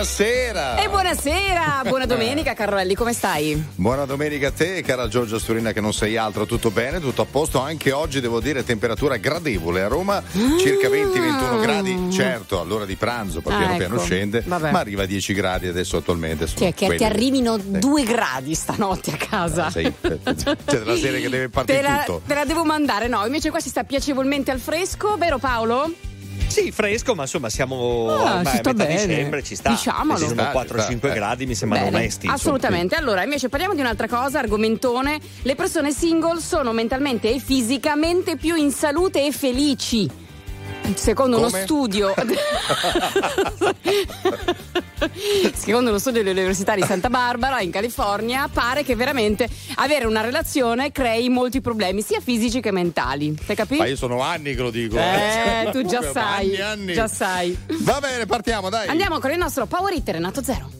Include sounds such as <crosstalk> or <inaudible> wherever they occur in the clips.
buonasera. E buonasera, buona <laughs> domenica Carrelli, come stai? Buona domenica a te, cara Giorgia Sturina che non sei altro, tutto bene, tutto a posto. Anche oggi devo dire temperatura gradevole a Roma, circa 20-21 gradi, certo all'ora di pranzo, poi Ah, piano ecco. piano scende, Vabbè. ma arriva a 10 gradi adesso attualmente. Che, che ti arrivino Eh. due gradi stanotte a casa. Sei- c'è della serie che deve partire <laughs> Te la, tutto. te la devo mandare, no? Invece qua si sta piacevolmente al fresco, vero Paolo? Sì, fresco, ma insomma siamo Ah, ormai a metà bene. dicembre, ci sta. Diciamolo. Ci sono sta, 4-5 ci sta, eh. gradi mi sembrano Bene, onesti. insomma. assolutamente. Allora, invece parliamo di un'altra cosa, argomentone. Le persone single sono mentalmente e fisicamente più in salute e felici. Secondo uno Come? studio <laughs> Secondo uno studio dell'Università di Santa Barbara in California pare che veramente avere una relazione crei molti problemi sia fisici che mentali. Hai capito? Ma io sono anni che lo dico. Eh, <laughs> tu già sai. Anni, anni. Già sai. Va bene, partiamo, dai. Andiamo con il nostro Power Hit Renato Zero.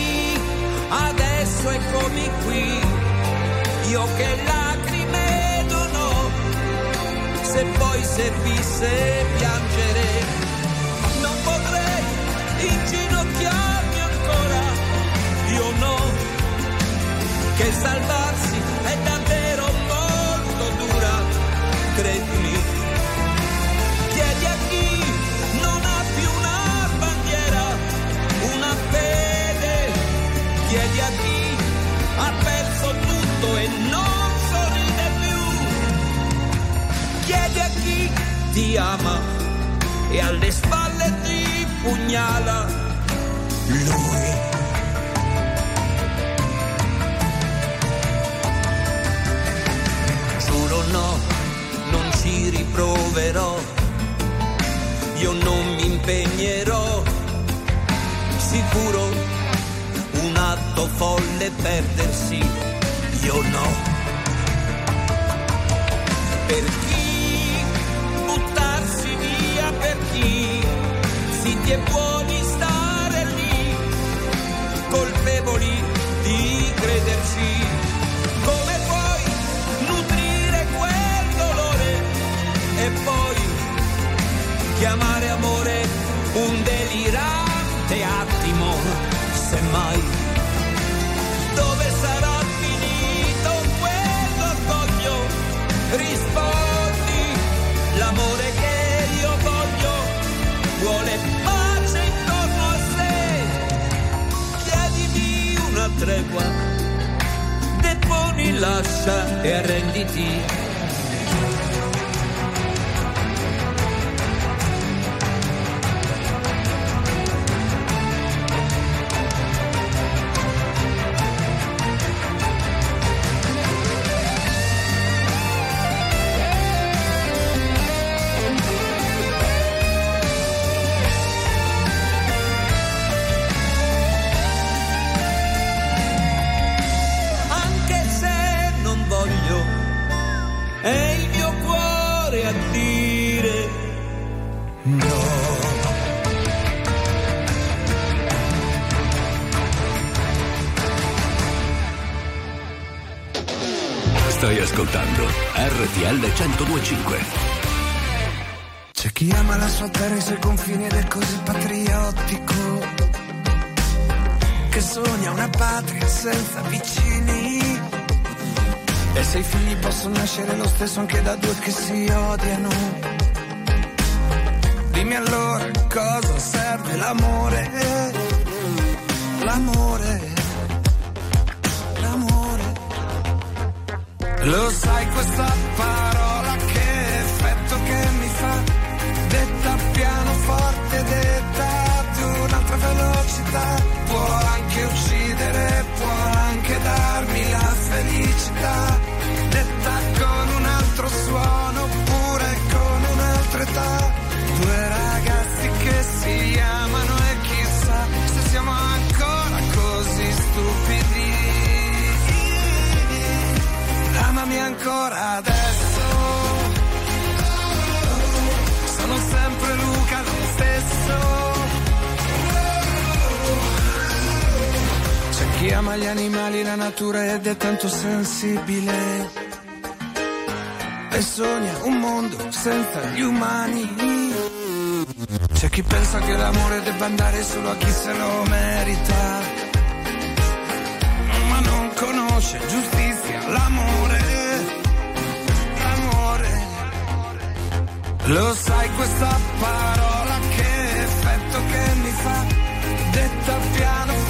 adesso eccomi qui, io che lacrime dono, se poi servisse piangere, non potrei inginocchiarmi ancora, io no, che salvarsi è davvero molto dura, credimi. Ti ama e alle spalle ti pugnala. Lui. Giuro no, non ci riproverò, io non mi impegnerò, sicuro un atto folle perdersi, io no. Per e buoni stare lì, colpevoli di crederci. Come puoi nutrire quel dolore e poi chiamare amore un delirante attimo, semmai. Dove sarà finito quell'orgoglio? Rispondi, l'amore che io voglio vuole pace tregua, deponi, lascia e arrenditi. 1025. C'è chi ama la sua terra e i suoi confini ed è così patriottico che sogna una patria senza vicini. E se i figli possono nascere lo stesso anche da due che si odiano. Dimmi allora cosa serve l'amore. L'amore. L'amore. Lo sai ama gli animali, la natura ed è tanto sensibile. E sogna un mondo senza gli umani. C'è chi pensa che l'amore debba andare solo a chi se lo merita. Ma non conosce giustizia, l'amore. L'amore. Lo sai questa parola che effetto che mi fa? Detta piano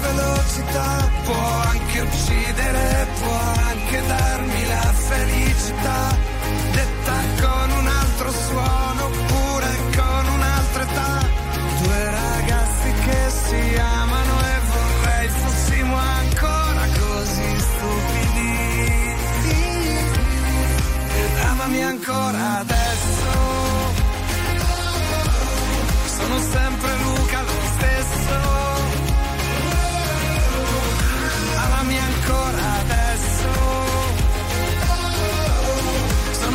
velocità. Può anche uccidere, può anche darmi la felicità. Detta con un altro suono oppure con un'altra età. Due ragazzi che si amano e vorrei fossimo ancora così stupidi. Amami ancora adesso. Sono sempre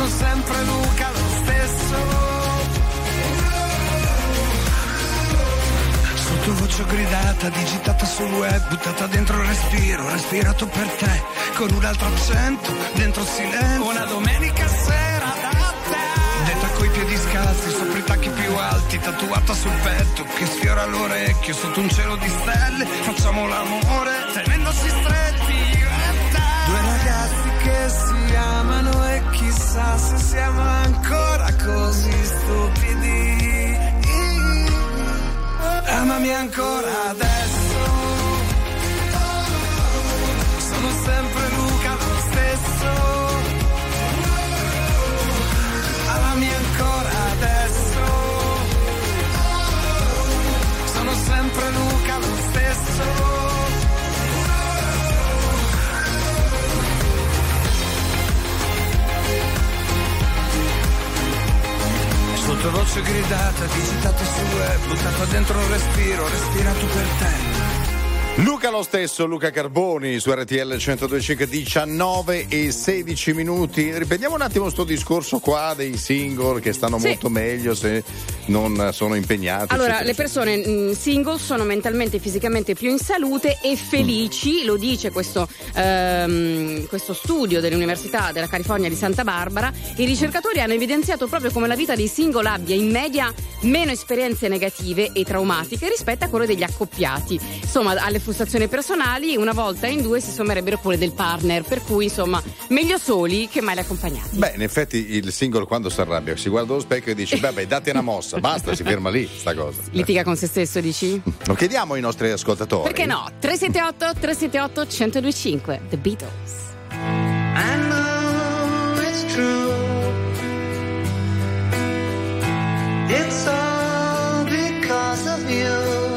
Sono sempre Luca lo stesso. Sottovoce gridata, digitata sul web, buttata dentro il respiro, respirato per te, con un altro accento, dentro il silenzio. Una domenica sera da te. Detta coi piedi scalzi, sopra i tacchi più alti, tatuata sul petto, che sfiora l'orecchio, sotto un cielo di stelle, facciamo l'amore, tenendosi stretti. Chissà se siamo ancora così stupidi. Amami ancora adesso. Sottovoce gridata, digitata sul web, buttata dentro un respiro, respirato per te. Luca lo stesso, Luca Carboni su RTL 125 19 e 16 minuti. Riprendiamo un attimo sto discorso qua dei single che stanno Sì. molto meglio se non sono impegnati. Allora, eccetera, le persone mh, single sono mentalmente e fisicamente più in salute e felici, lo dice questo, ehm, questo studio dell'Università della California di Santa Barbara. I ricercatori hanno evidenziato proprio come la vita dei single abbia in media meno esperienze negative e traumatiche rispetto a quelle degli accoppiati. Insomma, alle frustrazioni personali, una volta in due si sommerebbero quelle del partner, per cui insomma, meglio soli che mai accompagnati. Beh, in effetti il single quando si arrabbia si guarda allo specchio e dice: Vabbè, date una mossa, basta, si ferma lì, sta cosa. <laughs> Litiga con se stesso, dici? <laughs> Lo chiediamo ai nostri ascoltatori. Perché no? 378 378 1025 The Beatles. I know it's true. It's all because of you.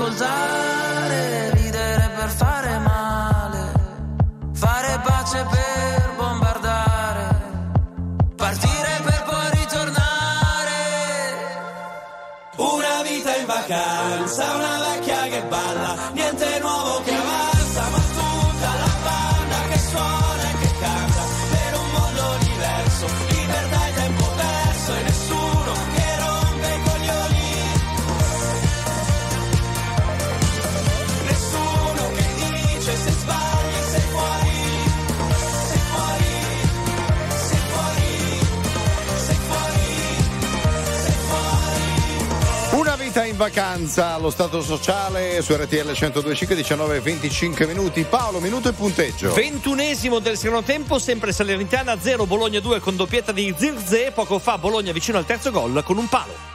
ascoltare, ridere per fare male, fare pace per bombardare, partire per poi ritornare. Una vita in vacanza, una vecchia che balla, niente nuovo che vita in vacanza allo Stato Sociale su RTL 102.5 19 e 25 minuti. Paolo, minuto e punteggio. Ventunesimo del secondo tempo, sempre Salernitana 0, Bologna 2 con doppietta di Zirze. Poco fa Bologna vicino al terzo gol con un palo.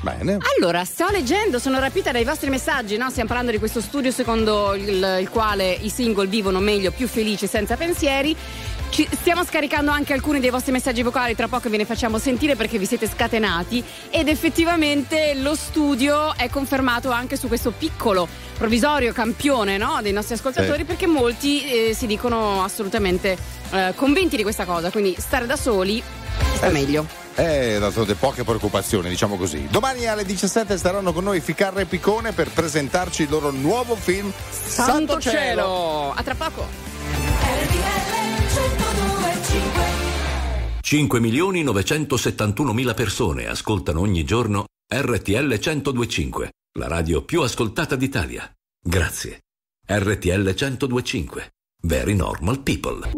Bene. Allora, sto leggendo, sono rapita dai vostri messaggi, no? Stiamo parlando di questo studio secondo il, il quale i single vivono meglio, più felici, senza pensieri. Ci- stiamo scaricando anche alcuni dei vostri messaggi vocali, tra poco ve ne facciamo sentire perché vi siete scatenati ed effettivamente lo studio è confermato anche su questo piccolo provvisorio campione no? dei nostri ascoltatori Sì. perché molti eh, si dicono assolutamente eh, convinti di questa cosa, quindi stare da soli sta Eh, meglio. Eh, d'altronde poche preoccupazioni, diciamo così. Domani alle 17 staranno con noi Ficarra e Piccone per presentarci il loro nuovo film Santo cielo! A tra poco! 5 milioni 971 mila persone ascoltano ogni giorno RTL 1025, la radio più ascoltata d'Italia. Grazie. RTL 1025. Very normal people.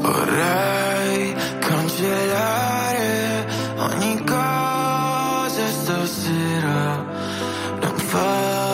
Vorrei cancellare ogni cosa stasera, non farmi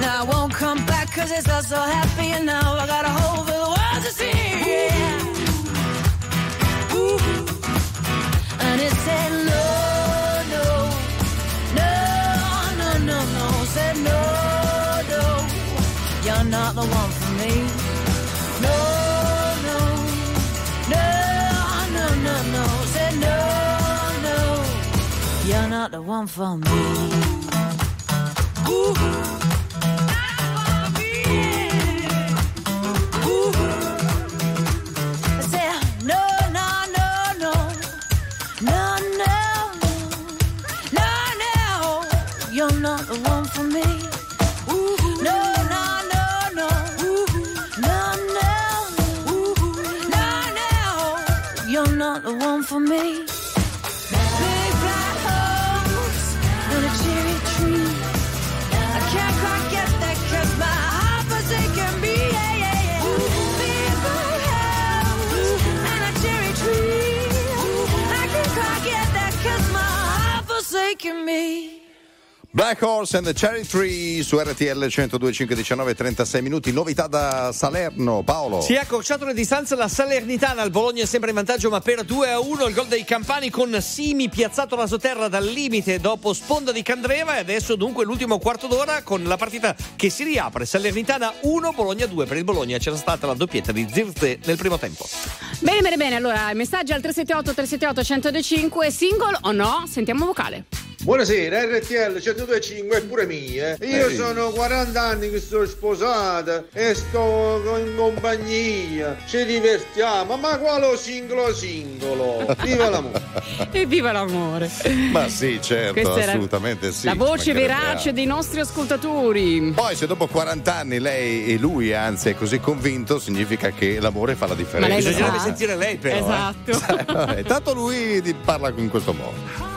Now I won't come back cause it's not so happy and now I got a hole for the world to see. Yeah. Ooh. And it said no, no, no, no, no, no. Said no, no, you're not the one for me. No, no, no, no, no, no. Said no, no, you're not the one for me. Ooh. Black Horse and the Cherry Tree su RTL 102.5 19 36 minuti. Novità da Salerno, Paolo. Si è accorciato le distanze la Salernitana, il Bologna è sempre in vantaggio ma per 2 a 1 il gol dei Campani con Simi piazzato rasoterra dal limite dopo sponda di Candreva e adesso dunque l'ultimo quarto d'ora con la partita che si riapre. Salernitana 1, Bologna 2 per il Bologna c'era stata la doppietta di Zirze nel primo tempo. Bene, bene, bene. Allora, messaggi al 378 378 1025, single o no? Sentiamo vocale. Buonasera, RTL 102.5 è pure mia. eh. Io Ehi. sono 40 anni che sto sposata e sto in compagnia. Ci divertiamo, ma quale singolo singolo? Viva l'amore! <laughs> E viva l'amore. Ma sì, certo, Questa assolutamente sì. La voce verace dei nostri ascoltatori. Poi se dopo 40 anni lei e lui anzi è così convinto significa che l'amore fa la differenza. Ma lei Bisognerebbe sa. sentire lei però. eh. Esatto. Eh, <laughs> vabbè, Tanto lui parla in questo modo.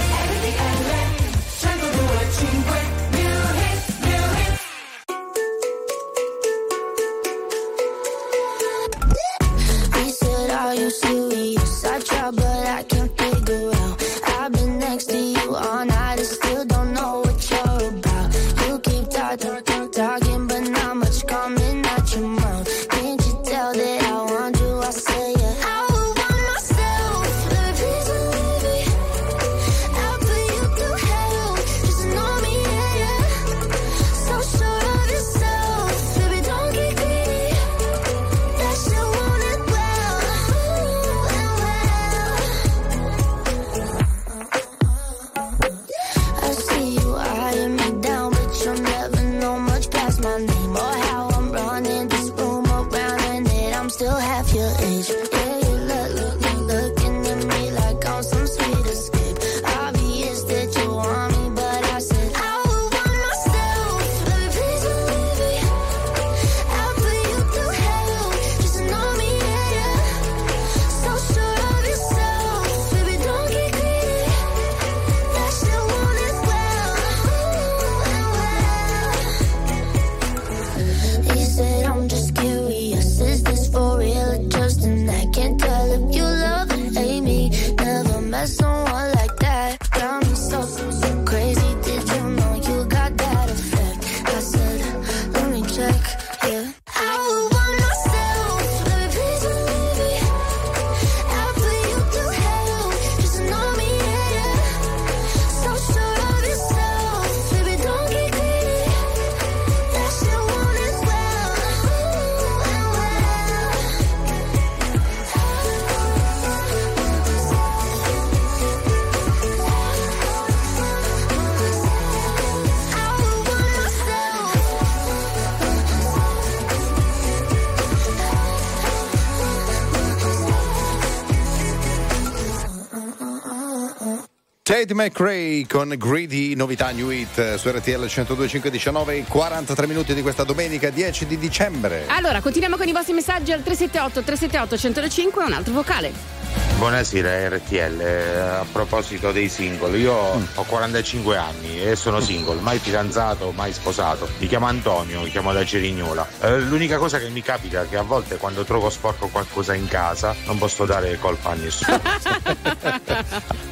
Tate McRae con Greedy, novità New Hit eh, su RTL 102.5 19 43 minuti di questa domenica 10 di dicembre. Allora, continuiamo con i vostri messaggi al 378 378 105 e un altro vocale. Buonasera RTL, Eh, a proposito dei single, io ho 45 anni e sono single, mai fidanzato, mai sposato. Mi chiamo Antonio, mi chiamo da Cerignola. Eh, l'unica cosa che mi capita è che a volte quando trovo sporco qualcosa in casa non posso dare colpa a nessuno.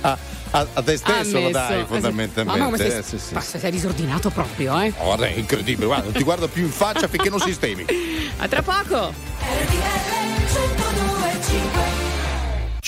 a, <laughs> a- a te stesso lo dai Eh, fondamentalmente. Mamma, come sei, eh, sì, sì. ma sei disordinato proprio, eh? Oh, guarda, è incredibile, guarda, non ti guardo più in faccia finché non sistemi. <laughs> A tra poco.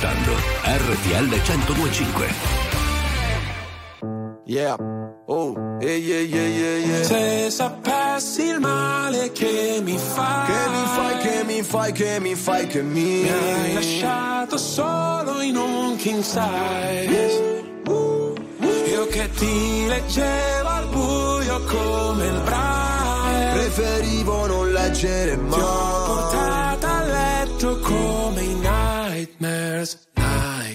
Ascoltando RTL 1025. Yeah. Oh, yeah, yeah, yeah, yeah. Se sapessi il male che mi fai, Che mi fai, che mi fai, che mi fai, che mi mi hai lasciato solo in un king size. Io che ti leggevo al buio come il braille. Preferivo non leggere mai. Ti ho portata a letto come i nightmares,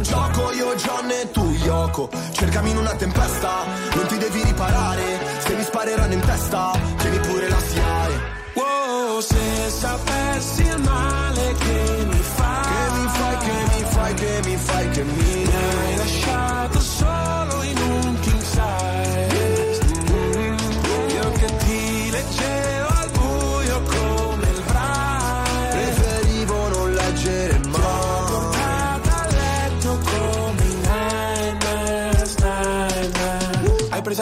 Gioco, io John e tu Yoko. Cercami in una tempesta, non ti devi riparare. Se mi spareranno in testa, tieni pure la SIAE Wow, se sapessi il male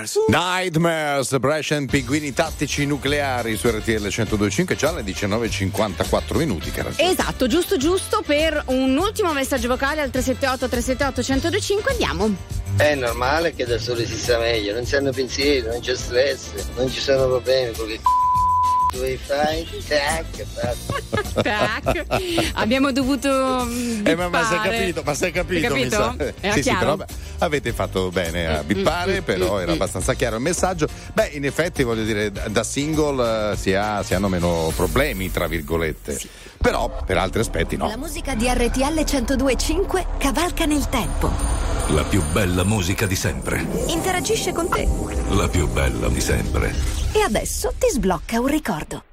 nightmares Nightmares, Brescian, pinguini tattici nucleari su RTL 1025, già alle 19.54 minuti, cara. Esatto, giusto giusto per un ultimo messaggio vocale al 378 378 1025 andiamo. È normale che da soli si sta meglio, non si hanno pensieri, non c'è stress, non ci sono problemi, perché c***o Tac. <laughs> Tac. Abbiamo dovuto mm, Eh, ma, ma sei bippare. capito, ma sei capito, Hai mi capito? sa. Era sì, sì, però beh, avete fatto bene a Mm, bippare, mm, però mm, era mm. abbastanza chiaro il messaggio. Beh, in effetti, voglio dire, da- single eh, si, ha- si hanno meno problemi, tra virgolette. Però, per altri aspetti, La no. musica di RTL 1025 cavalca nel tempo. La più bella musica di sempre. Interagisce con te. La più bella di sempre. E adesso ti sblocca un ricordo.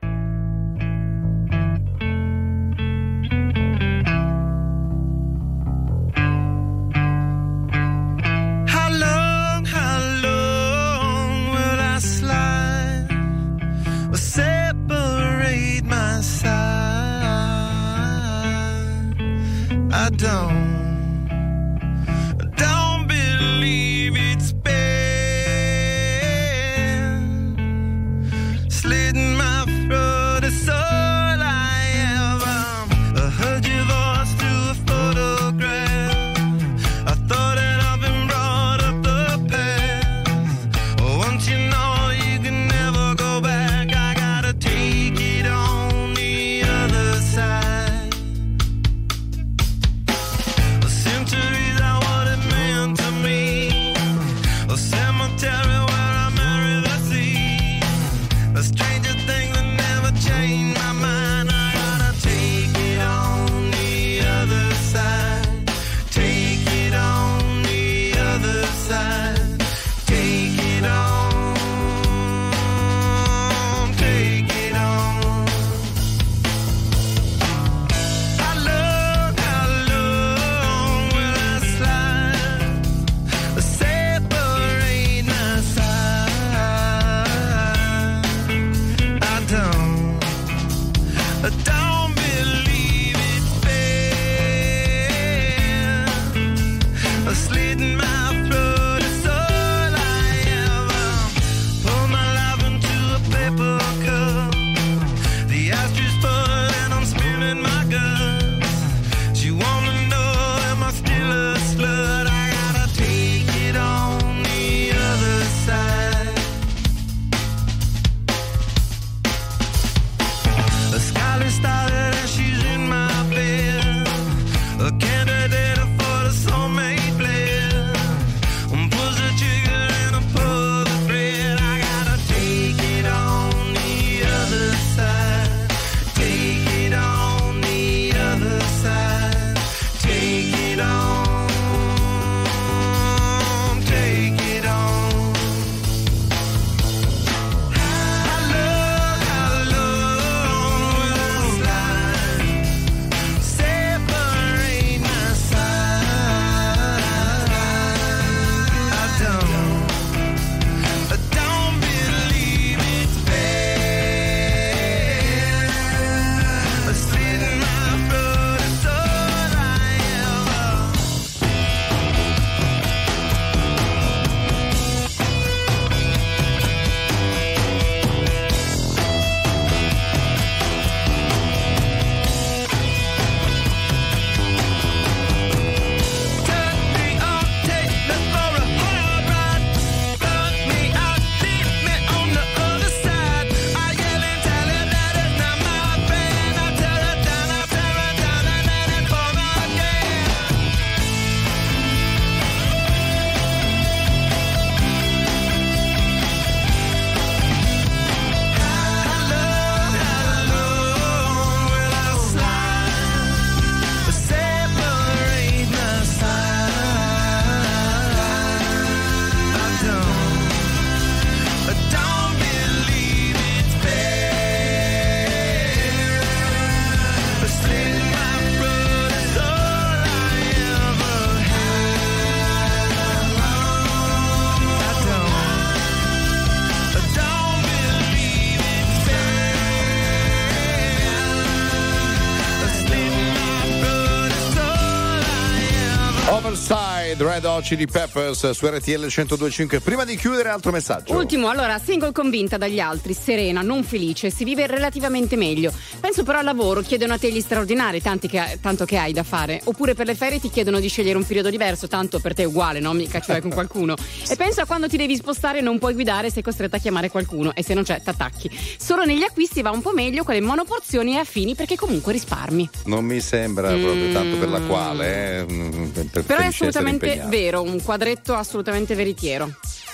zijn dan Chili Peppers su RTL 1025. Prima di chiudere, altro messaggio. Ultimo, allora, single convinta dagli altri, serena, non felice, si vive relativamente meglio. Penso però al lavoro, chiedono a te gli straordinari, tanti che- tanto che hai da fare. Oppure per le ferie ti chiedono di scegliere un periodo diverso, tanto per te è uguale, no? Mica ci vai con qualcuno. E <laughs> penso a quando ti devi spostare e non puoi guidare, sei costretta a chiamare qualcuno e se non c'è, t'attacchi. Solo negli acquisti va un po' meglio con le monoporzioni e affini perché comunque risparmi. Non mi sembra proprio tanto per la quale. eh, mm, per- per Però è assolutamente impegnato. Vero, un quadretto assolutamente veritiero.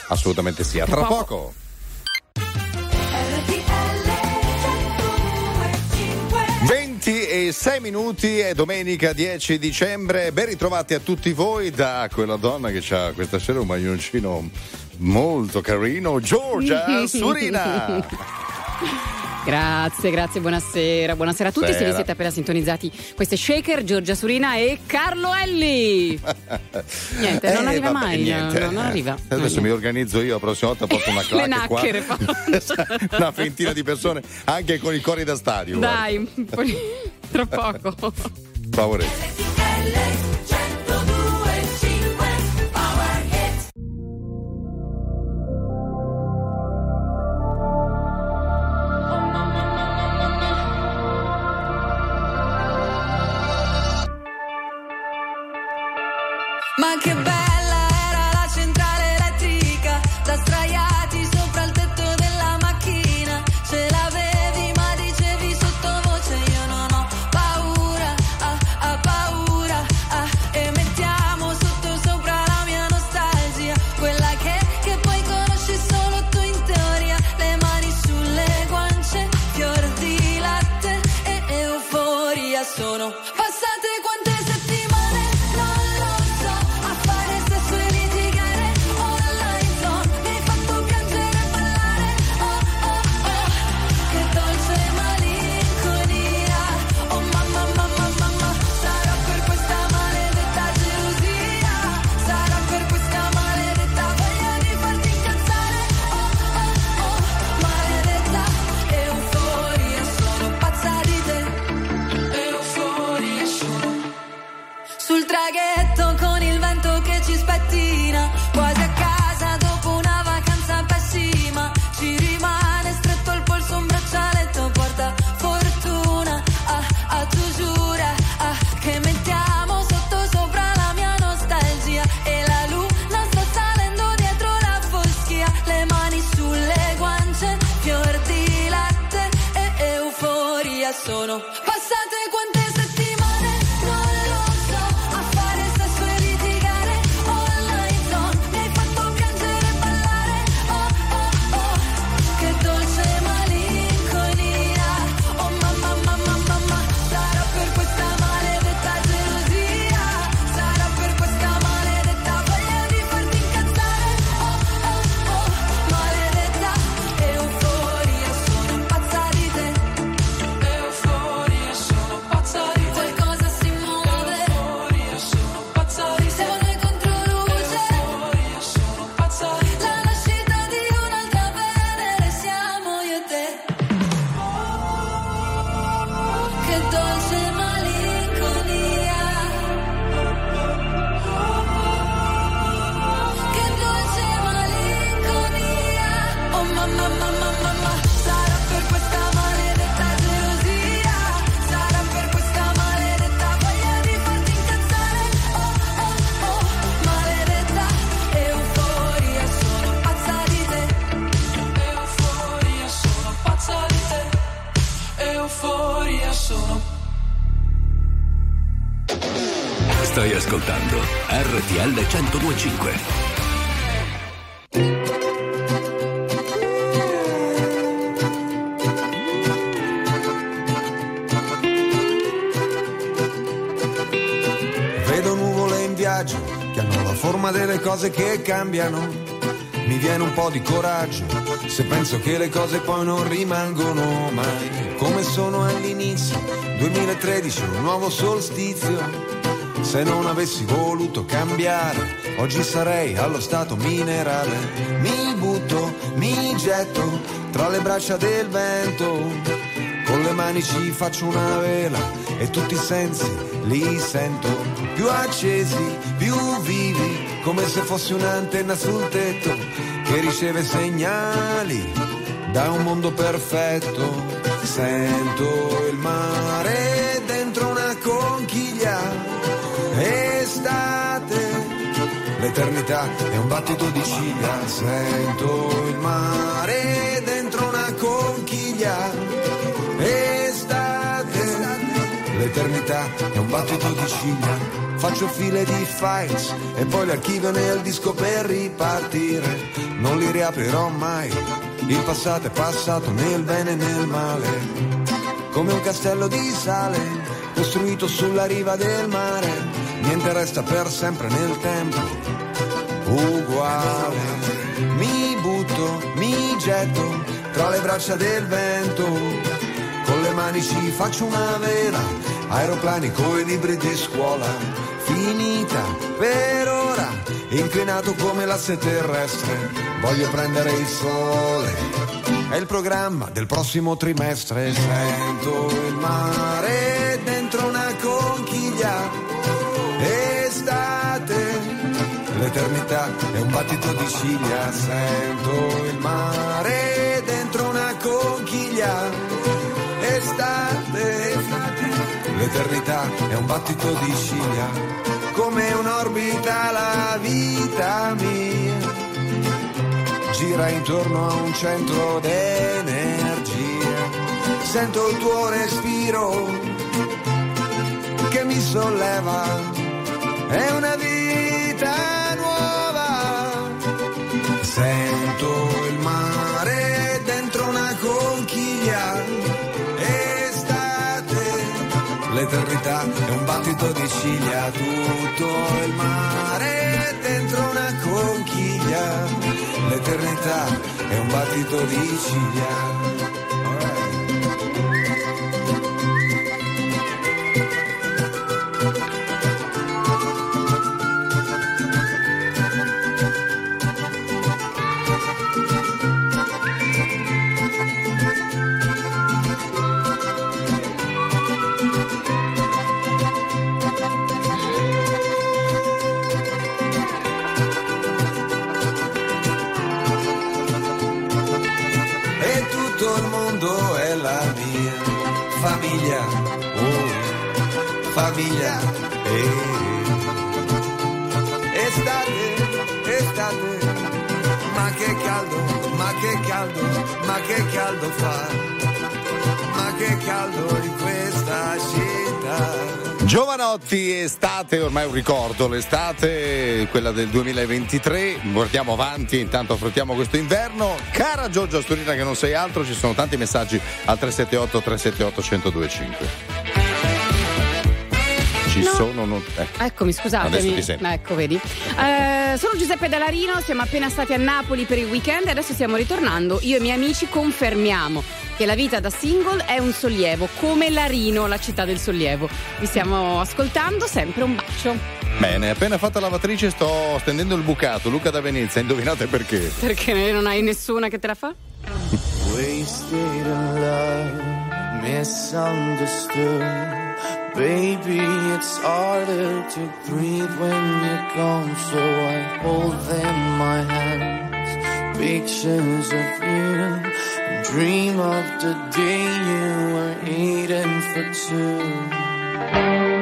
Assolutamente sì. A tra Tra poco. poco. 20 e 6 minuti è domenica 10 dicembre. Ben ritrovati a tutti voi da quella donna che ha questa sera un maglioncino molto carino, Giorgia <laughs> Surina. Grazie, grazie, buonasera. Buonasera a tutti. Se Sera. vi siete appena sintonizzati, queste Shaker, Giorgia Surina e Carlo Elli. <laughs> Niente, non Eh, arriva vabbè, mai. niente. no, non arriva. Adesso mi organizzo io, la prossima volta porto una <laughs> Le claque qua. nacchere fa. <laughs> una ventina di persone, anche con i cori da stadio. Dai, tra poco. guarda. Vedo nuvole in viaggio che hanno la forma delle cose che cambiano. Mi viene un po' di coraggio se penso che le cose poi non rimangono mai come sono all'inizio. 2013, un nuovo solstizio. Se non avessi voluto cambiare, oggi sarei allo stato minerale. Mi butto, mi getto tra le braccia del vento. Con le mani ci faccio una vela e tutti i sensi li sento più accesi, più vivi, come se fossi un'antenna sul tetto che riceve segnali da un mondo perfetto. Sento il mare dentro una conchiglia, estate, l'eternità è un battito di ciglia. Sento il mare dentro una conchiglia, estate, l'eternità è un battito di ciglia. Faccio file di files e poi li archivio nel disco per ripartire. Non li riaprirò mai. Il passato è passato nel bene e nel male. Come un castello di sale costruito sulla riva del mare. Niente resta per sempre nel tempo. Uguale. Mi butto, mi getto tra le braccia del vento. Con le mani ci faccio una vela, aeroplani coi libri di scuola. Finita per ora, inclinato come l'asse terrestre. Voglio prendere il sole, è il programma del prossimo trimestre. Sento il mare dentro una conchiglia. Estate, l'eternità è un battito di ciglia. Sento il mare dentro una conchiglia. L'eternità è un battito di ciglia. Come un'orbita la vita mia gira intorno a un centro d'energia. Sento il tuo respiro che mi solleva, è una vita nuova. Sento l'eternità è un battito di ciglia, tutto il mare dentro una conchiglia, l'eternità è un battito di ciglia. Giovanotti, estate, ormai è un ricordo, l'estate, quella del 2023, guardiamo avanti, intanto affrontiamo questo inverno. Cara Giorgia Sturina che non sei altro, ci sono tanti messaggi al 378 378 1025. Ci No. sono non- eh. Eccomi, scusatemi. sento. Ecco, vedi. Eh, sono Giuseppe Dallarino, siamo appena stati a Napoli per il weekend e adesso stiamo ritornando. Io e i miei amici confermiamo che la vita da single è un sollievo, come Larino, la città del sollievo. Vi stiamo ascoltando, sempre un bacio. Bene, appena fatta la lavatrice sto stendendo il bucato, Luca da Venezia, indovinate perché? Perché non hai nessuna che te la fa? Wasted in love, misunderstood. Baby, it's harder to breathe when you're gone, so I hold them in my hands. Pictures of you, dream of the day you were eating for two.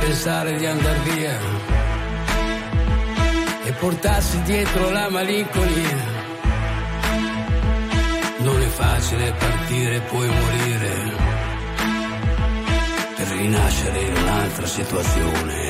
Pensare di andar via e portarsi dietro la malinconia. Non è facile partire e poi morire per rinascere in un'altra situazione,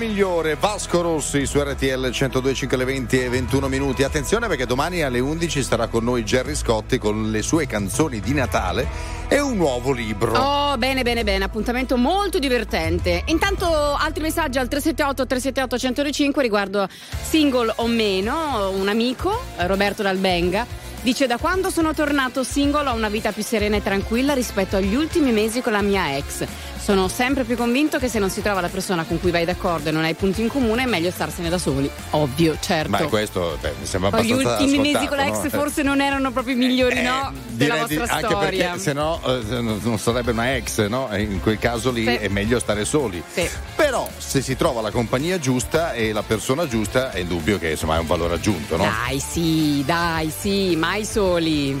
migliore, Vasco Rossi su RTL 102.5 alle 20 e 21 minuti. Attenzione perché domani alle 11 sarà con noi Gerry Scotti con le sue canzoni di Natale e un nuovo libro. Oh, bene, bene, bene, appuntamento molto divertente. Intanto altri messaggi al 378 378 105 riguardo single o meno, un amico, Roberto Dalbenga, dice da quando sono tornato single ho una vita più serena e tranquilla rispetto agli ultimi mesi con la mia ex. Sono sempre più convinto che se non si trova la persona con cui vai d'accordo e non hai punti in comune è meglio starsene da soli. Ovvio, certo. Ma questo beh, mi sembra Poi gli abbastanza ultimi mesi con la ex no? forse non erano proprio i migliori, no? Della Direi di- vostra anche storia. perché se no eh, non sarebbe una ex, no? E in quel caso lì Sì. è meglio stare soli. Sì. Però se si trova la compagnia giusta e la persona giusta è indubbio che insomma è un valore aggiunto, no? Dai, sì, dai, sì, mai soli.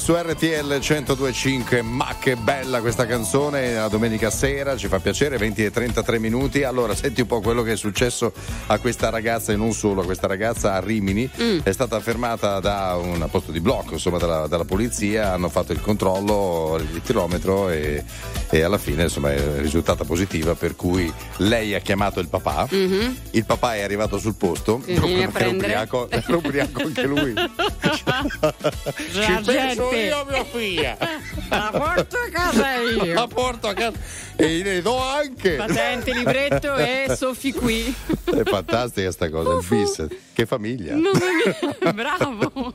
Su RTL 1025. Ma che bella questa canzone, la domenica sera, ci fa piacere, 20 e 33 minuti. Allora, senti un po' quello che è successo a questa ragazza e non solo, a questa ragazza a Rimini. È stata fermata da un posto di blocco, insomma, dalla, dalla polizia, hanno fatto il controllo, il tirometro e, e alla fine, insomma, è risultata positiva, per cui lei ha chiamato il papà, Mhm. il papà è arrivato sul posto, era ubriaco, era ubriaco anche lui. La gente. io mia figlia. La porto a casa io. La porto a casa e ne do anche. Patente, libretto e Soffi qui. È fantastica sta cosa, il bis. Che famiglia. Mia, bravo.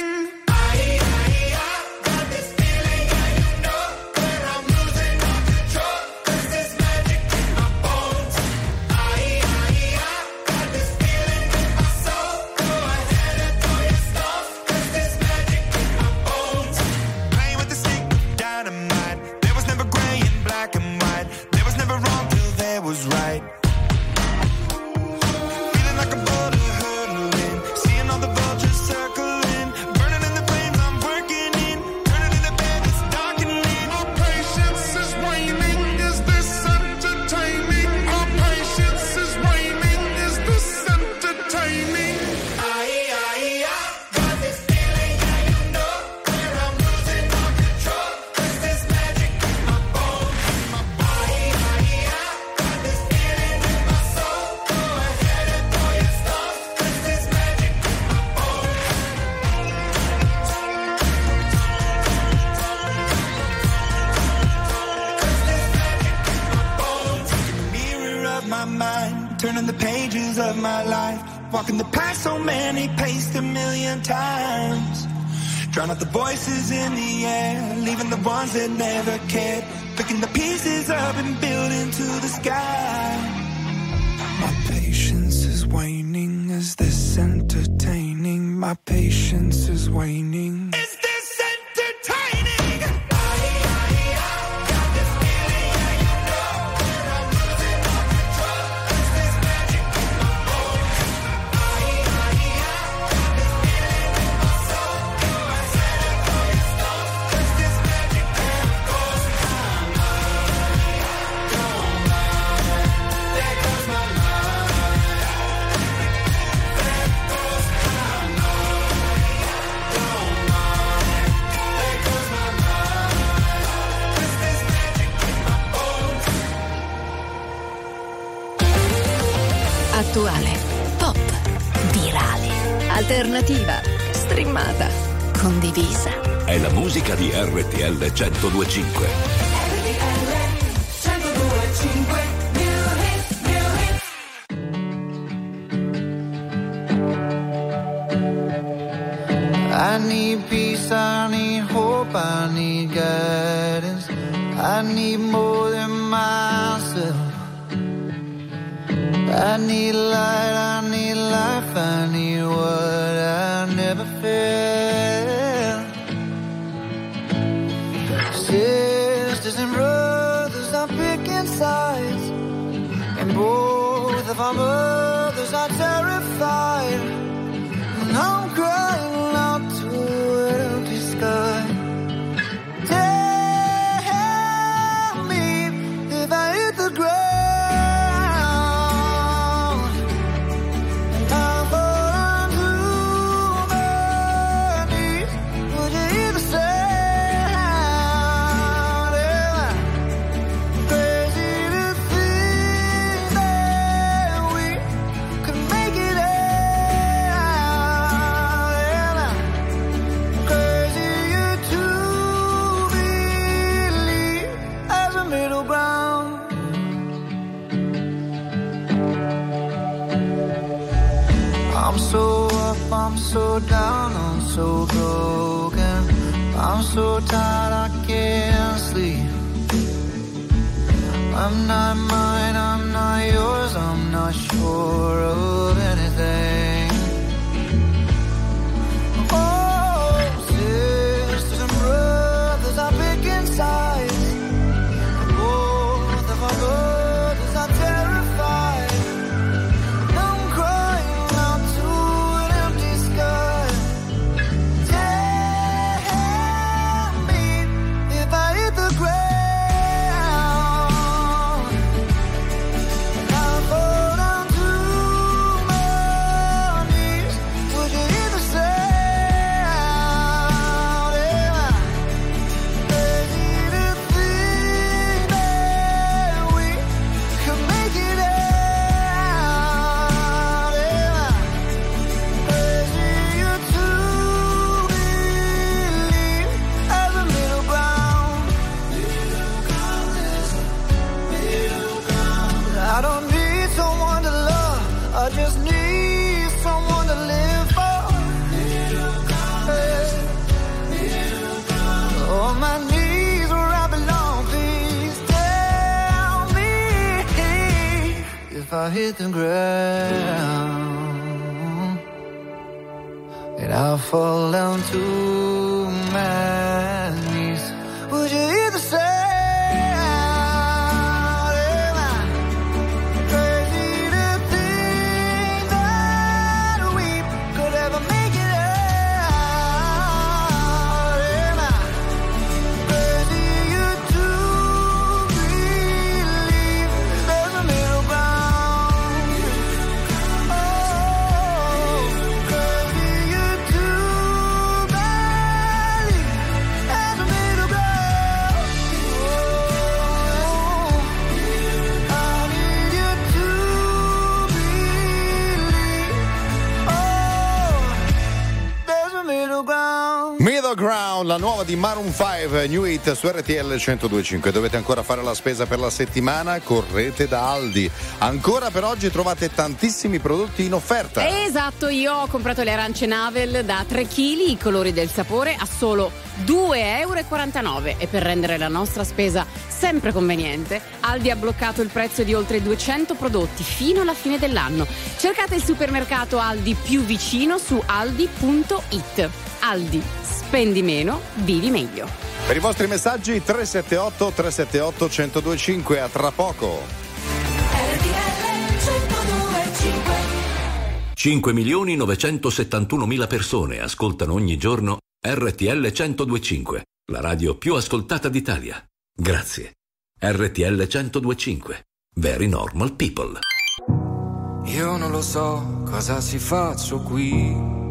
Leaving the Attuale, pop, virale, alternativa, streamata, condivisa. È la musica di RTL 1025. I need peace, I need hope, I need guidance. I need more than myself. I need light, so I don't need someone to love. I just need someone to live for. On oh, my knees where I belong. Please tell me if I hit the ground and I fall down to di Maroon 5, New Hit su RTL 1025. Dovete ancora fare la spesa per la settimana? Correte da Aldi. Ancora per oggi trovate tantissimi prodotti in offerta. Esatto, io ho comprato le arance Navel da 3 kg, i colori del sapore, a solo 2,49 euro. E per rendere la nostra spesa sempre conveniente, Aldi ha bloccato il prezzo di oltre 200 prodotti fino alla fine dell'anno. Cercate il supermercato Aldi più vicino su aldi.it. Aldi, spendi meno, vivi meglio. Per i vostri messaggi 378 378 1025 a tra poco. 5 milioni 971 mila persone ascoltano ogni giorno RTL 1025, la radio più ascoltata d'Italia. Grazie. RTL 1025. Very normal people. Io non lo so cosa si faccio qui.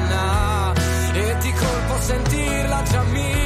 sentirla già mia.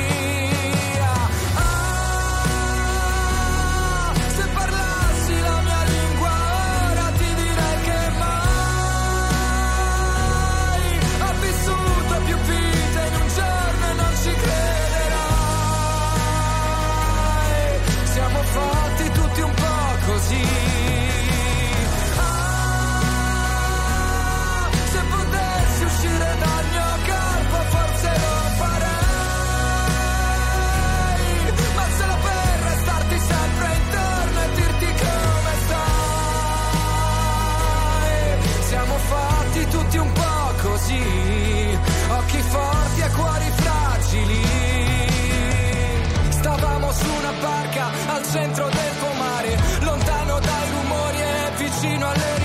su una barca al centro del pomare, lontano dai rumori e vicino alle rive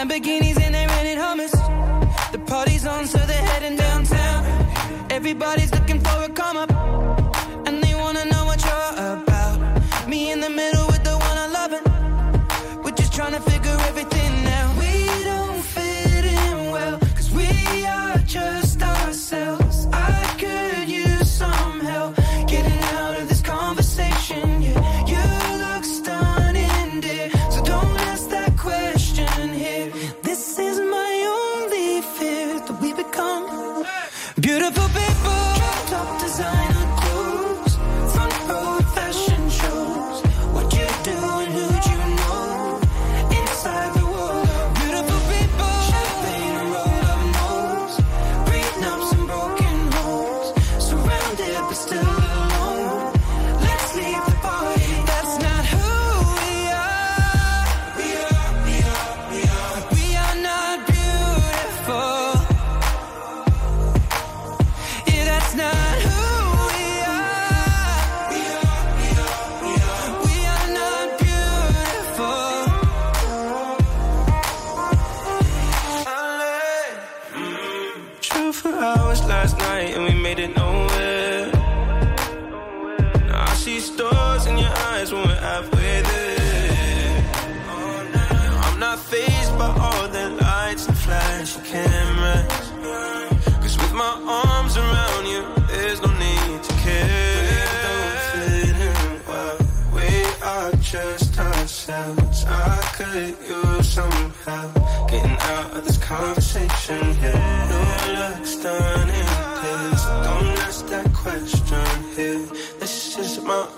Lamborghinis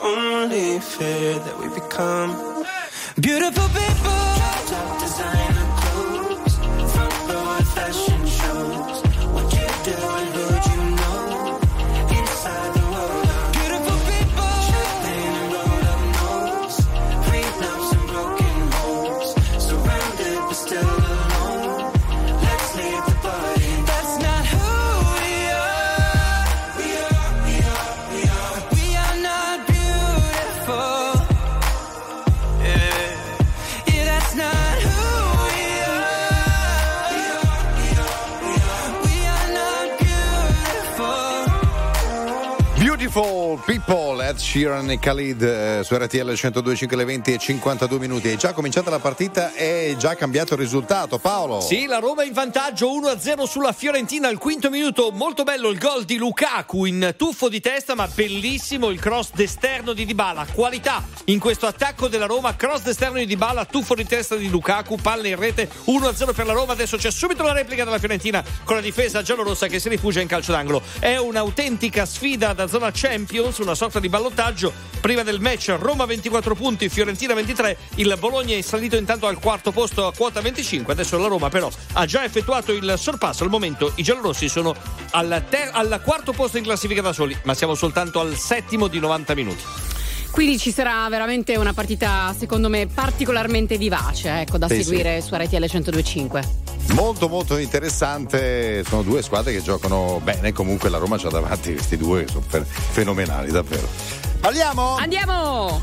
only fear that we become. Beautiful people. Ed Sheeran e Khalid eh, su RTL 102.5 le 20 e 52 minuti. È già cominciata la partita e già cambiato il risultato. Paolo. Sì, la Roma in vantaggio 1-0 sulla Fiorentina al quinto minuto. Molto bello il gol di Lukaku in tuffo di testa, ma bellissimo il cross d'esterno di Dybala. Qualità in questo attacco della Roma, cross d'esterno di Dybala, tuffo di testa di Lukaku, palla in rete 1-0 per la Roma. Adesso c'è subito la replica della Fiorentina con la difesa giallorossa che si rifugia in calcio d'angolo. È un'autentica sfida da zona Champions, una sorta di ballo ballottaggio. Prima del match Roma 24 punti, Fiorentina 23, il Bologna è salito intanto al quarto posto a quota 25, adesso la Roma però ha già effettuato il sorpasso, al momento i giallorossi sono al, ter- al quarto posto in classifica da soli, ma siamo soltanto al settimo di 90 minuti. Quindi ci sarà veramente una partita, secondo me, particolarmente vivace, ecco, da Sì, seguire su RTL 1025. Molto molto interessante, sono due squadre che giocano bene, comunque la Roma c'ha davanti questi due che sono fe- fenomenali davvero. Parliamo? Andiamo!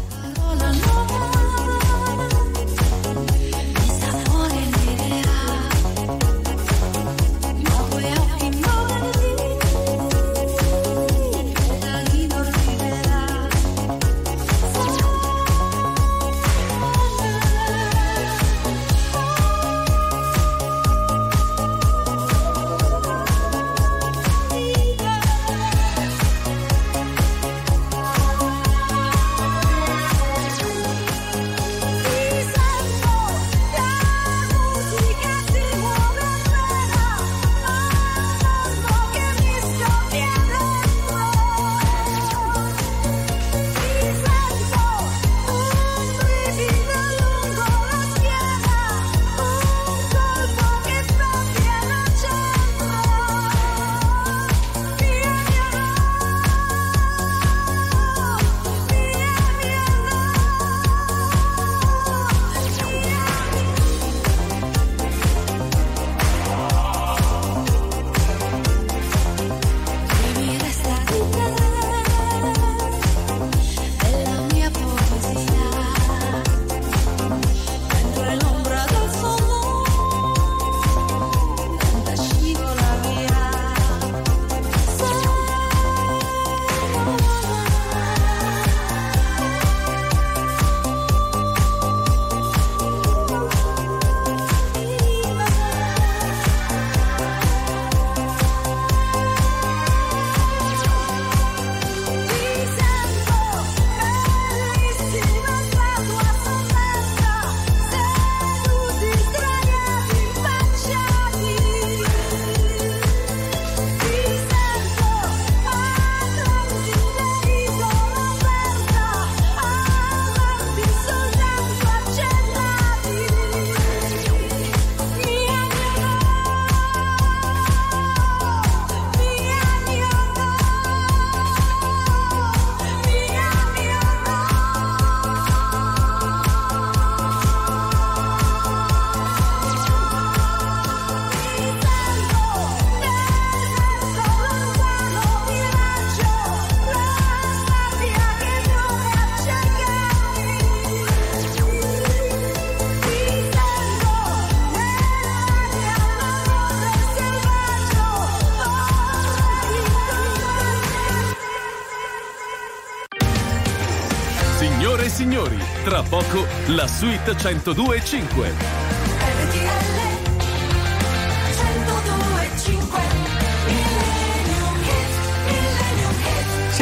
La suite 1025.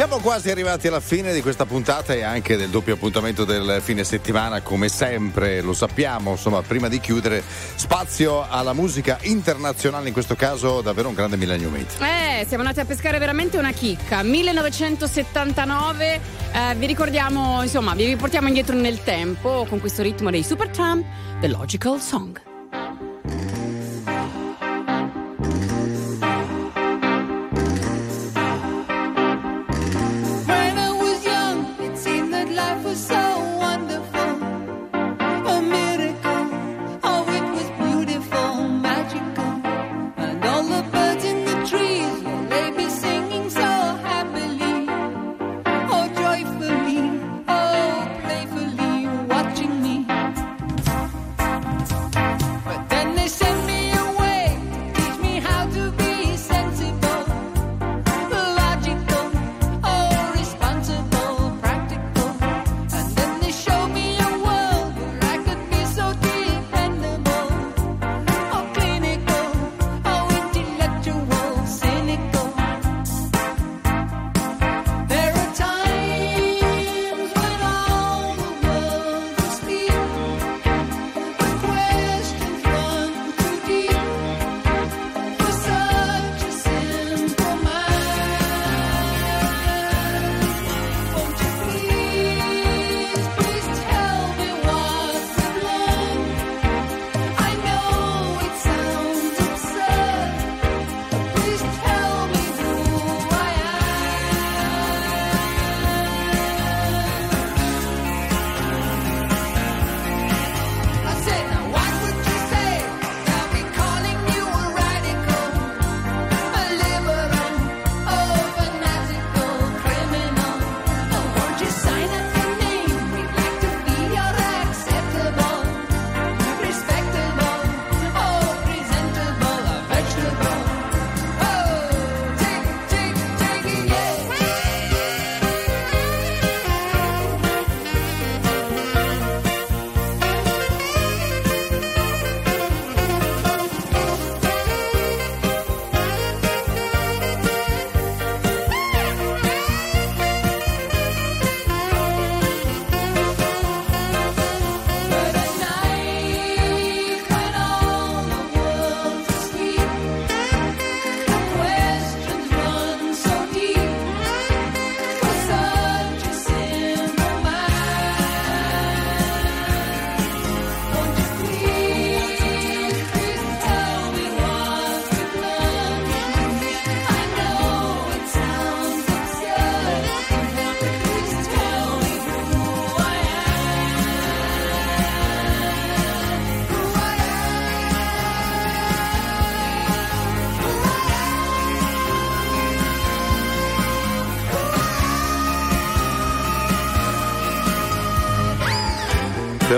Siamo quasi arrivati alla fine di questa puntata e anche del doppio appuntamento del fine settimana, come sempre lo sappiamo, insomma, prima di chiudere, spazio alla musica internazionale, in questo caso davvero un grande millennium hit. Eh, siamo andati a pescare veramente una chicca. 1979, eh, vi ricordiamo, insomma, vi riportiamo indietro nel tempo con questo ritmo dei Supertramp, The Logical Song.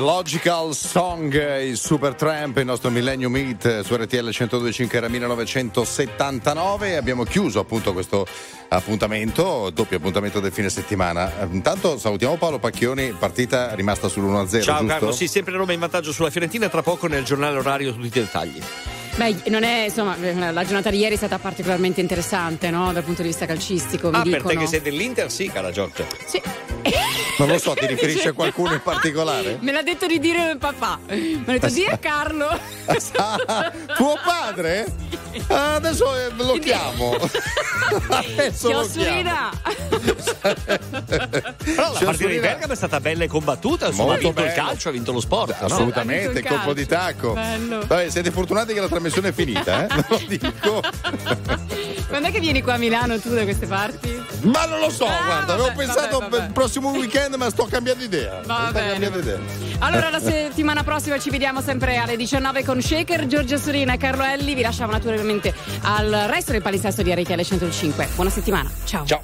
The Logical Song, il Super Tramp, il nostro Millennium Meet su RTL 102.5 era 1979 abbiamo chiuso appunto questo appuntamento, doppio appuntamento del fine settimana. Eh, Intanto salutiamo Paolo Pacchioni, partita rimasta sull'1-0, Ciao giusto? Carlo, sì, sempre Roma in vantaggio sulla Fiorentina, tra poco nel giornale orario tutti i dettagli. Beh, non è, insomma, la giornata di ieri è stata particolarmente interessante, no? Dal punto di vista calcistico, mi ah, per dicono. te che sei dell'Inter, sì, cara Giorgia. Sì. Non lo so, ti <laughs> riferisci a qualcuno in particolare? Me l'ha detto di dire papà. Mi ha detto di a Carlo. <laughs> Tuo padre? <laughs> Ah, adesso eh, lo chiamo. adesso lo chiamo. Però la partita di Bergamo è stata bella e combattuta, insomma, ha Molto vinto il bello. calcio, ha vinto lo sport. no? Assolutamente, il colpo di tacco. Bello. Vabbè, siete fortunati che la trasmissione è finita, eh? Lo <laughs> dico. Quando è che vieni qua a Milano tu da queste parti? Ma non lo so, Ah, guarda, avevo vabbè, pensato vabbè, vabbè. per il prossimo weekend, ma sto cambiando idea. Va sto bene. cambiando idea. Allora, la settimana prossima ci vediamo sempre alle 19 con Shaker, Giorgio Sorina e Carlo Elli. Vi lasciamo naturalmente al resto del palinsesto di RTL 105. Buona settimana. Ciao. Ciao.